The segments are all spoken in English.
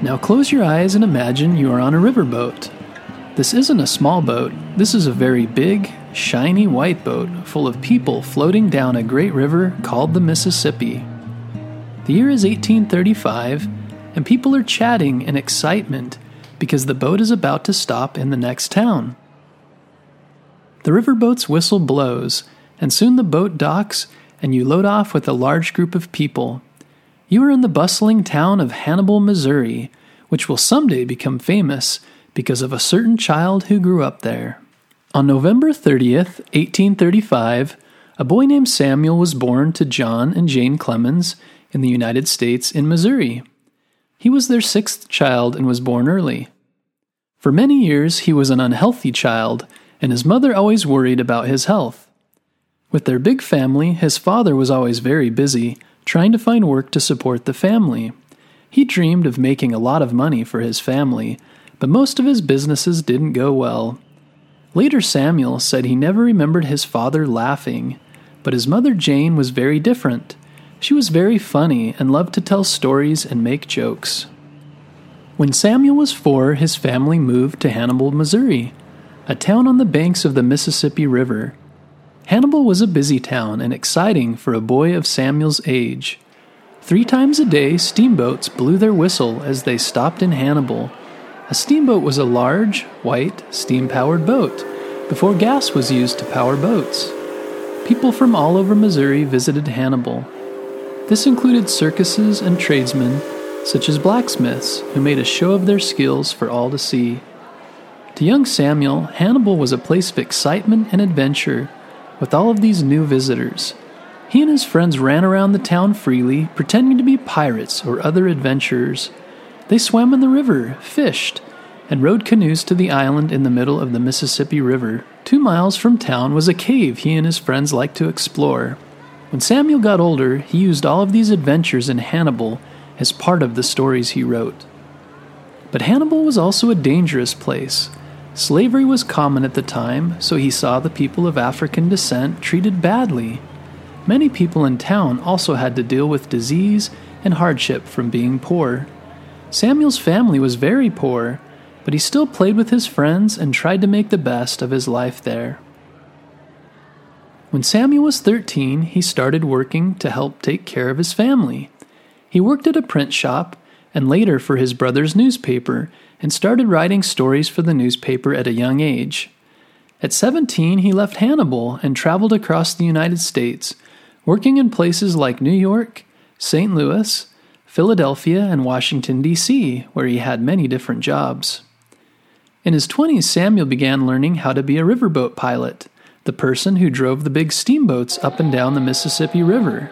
Now close your eyes and imagine you are on a riverboat. This isn't a small boat, this is a very big, shiny white boat full of people floating down a great river called the Mississippi. The year is 1835, and people are chatting in excitement because the boat is about to stop in the next town. The riverboat's whistle blows, and soon the boat docks and you load off with a large group of people. You are in the bustling town of Hannibal, Missouri, which will someday become famous because of a certain child who grew up there. On November 30th, 1835, a boy named Samuel was born to John and Jane Clemens in the United States in Missouri. He was their sixth child and was born early. For many years, he was an unhealthy child, and his mother always worried about his health. With their big family, his father was always very busy, trying to find work to support the family. He dreamed of making a lot of money for his family, but most of his businesses didn't go well. Later, Samuel said he never remembered his father laughing, but his mother Jane was very different. She was very funny and loved to tell stories and make jokes. When Samuel was four, his family moved to Hannibal, Missouri, a town on the banks of the Mississippi River. Hannibal was a busy town and exciting for a boy of Samuel's age. Three times a day, steamboats blew their whistle as they stopped in Hannibal. A steamboat was a large, white, steam powered boat before gas was used to power boats. People from all over Missouri visited Hannibal. This included circuses and tradesmen, such as blacksmiths, who made a show of their skills for all to see. To young Samuel, Hannibal was a place of excitement and adventure, with all of these new visitors. He and his friends ran around the town freely, pretending to be pirates or other adventurers. They swam in the river, fished, and rowed canoes to the island in the middle of the Mississippi River. Two miles from town was a cave he and his friends liked to explore. When Samuel got older, he used all of these adventures in Hannibal as part of the stories he wrote. But Hannibal was also a dangerous place. Slavery was common at the time, so he saw the people of African descent treated badly. Many people in town also had to deal with disease and hardship from being poor. Samuel's family was very poor, but he still played with his friends and tried to make the best of his life there. When Samuel was 13, he started working to help take care of his family. He worked at a print shop and later for his brother's newspaper and started writing stories for the newspaper at a young age. At 17, he left Hannibal and traveled across the United States, working in places like New York, St. Louis, Philadelphia, and Washington, D.C., where he had many different jobs. In his 20s, Samuel began learning how to be a riverboat pilot the person who drove the big steamboats up and down the Mississippi River.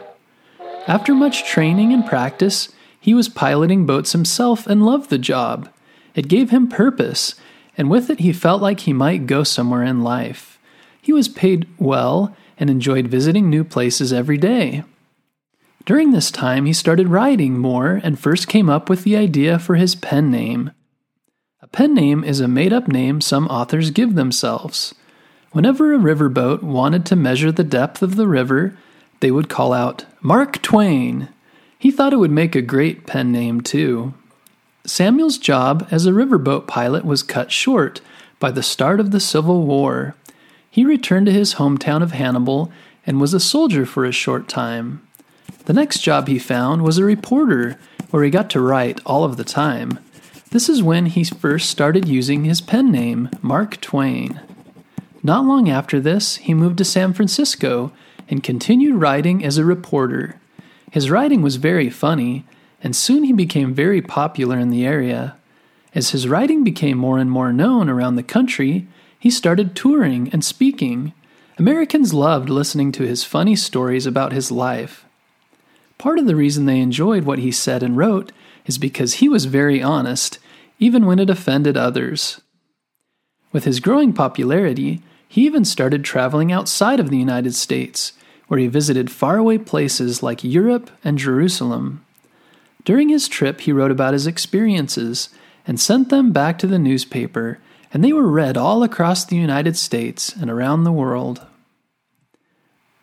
After much training and practice, he was piloting boats himself and loved the job. It gave him purpose, and with it, he felt like he might go somewhere in life. He was paid well and enjoyed visiting new places every day. During this time, he started writing more and first came up with the idea for his pen name. A pen name is a made up name some authors give themselves. Whenever a riverboat wanted to measure the depth of the river, they would call out, Mark Twain. He thought it would make a great pen name, too. Samuel's job as a riverboat pilot was cut short by the start of the Civil War. He returned to his hometown of Hannibal and was a soldier for a short time. The next job he found was a reporter, where he got to write all of the time. This is when he first started using his pen name, Mark Twain. Not long after this, he moved to San Francisco and continued writing as a reporter. His writing was very funny, and soon he became very popular in the area. As his writing became more and more known around the country, he started touring and speaking. Americans loved listening to his funny stories about his life. Part of the reason they enjoyed what he said and wrote is because he was very honest, even when it offended others. With his growing popularity, he even started traveling outside of the United States, where he visited faraway places like Europe and Jerusalem. During his trip, he wrote about his experiences and sent them back to the newspaper, and they were read all across the United States and around the world.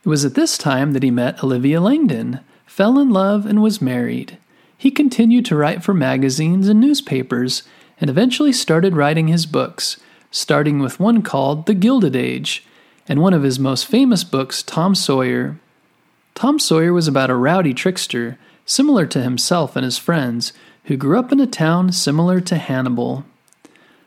It was at this time that he met Olivia Langdon, fell in love, and was married. He continued to write for magazines and newspapers and eventually started writing his books, starting with one called The Gilded Age and one of his most famous books, Tom Sawyer. Tom Sawyer was about a rowdy trickster, similar to himself and his friends, who grew up in a town similar to Hannibal.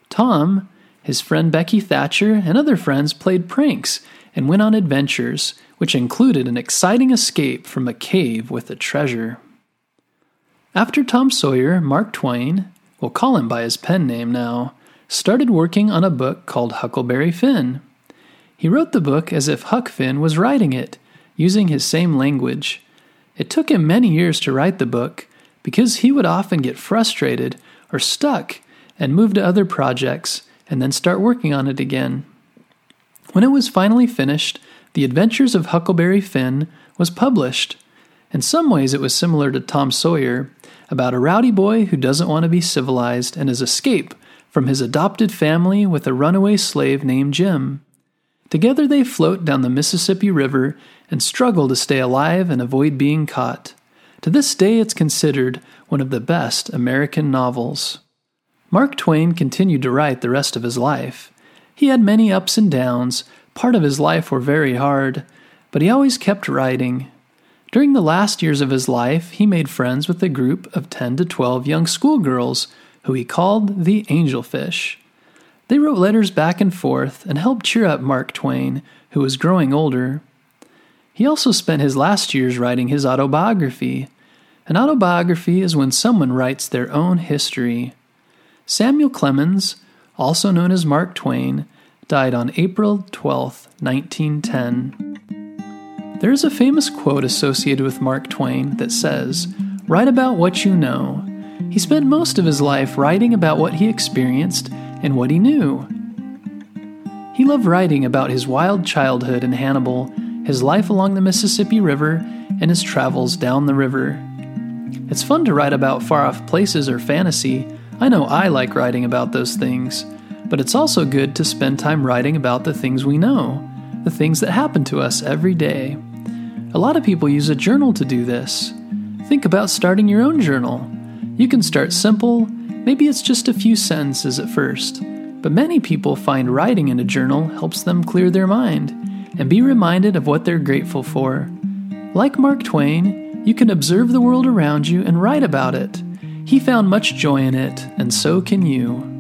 Tom, his friend Becky Thatcher, and other friends played pranks and went on adventures, which included an exciting escape from a cave with a treasure. After Tom Sawyer, Mark Twain, we'll call him by his pen name now, started working on a book called Huckleberry Finn. He wrote the book as if Huck Finn was writing it, using his same language. It took him many years to write the book because he would often get frustrated or stuck and move to other projects and then start working on it again. When it was finally finished, The Adventures of Huckleberry Finn was published. In some ways, it was similar to Tom Sawyer, about a rowdy boy who doesn't want to be civilized and his escape from his adopted family with a runaway slave named Jim. Together they float down the Mississippi River and struggle to stay alive and avoid being caught. To this day, it's considered one of the best American novels. Mark Twain continued to write the rest of his life. He had many ups and downs, part of his life were very hard, but he always kept writing. During the last years of his life, he made friends with a group of 10 to 12 young schoolgirls who he called the Angelfish. They wrote letters back and forth and helped cheer up Mark Twain, who was growing older. He also spent his last years writing his autobiography. An autobiography is when someone writes their own history. Samuel Clemens, also known as Mark Twain, died on April 12, 1910. There is a famous quote associated with Mark Twain that says, Write about what you know. He spent most of his life writing about what he experienced and what he knew. He loved writing about his wild childhood in Hannibal, his life along the Mississippi River, and his travels down the river. It's fun to write about far off places or fantasy. I know I like writing about those things, but it's also good to spend time writing about the things we know, the things that happen to us every day. A lot of people use a journal to do this. Think about starting your own journal. You can start simple, maybe it's just a few sentences at first, but many people find writing in a journal helps them clear their mind and be reminded of what they're grateful for. Like Mark Twain, you can observe the world around you and write about it. He found much joy in it, and so can you.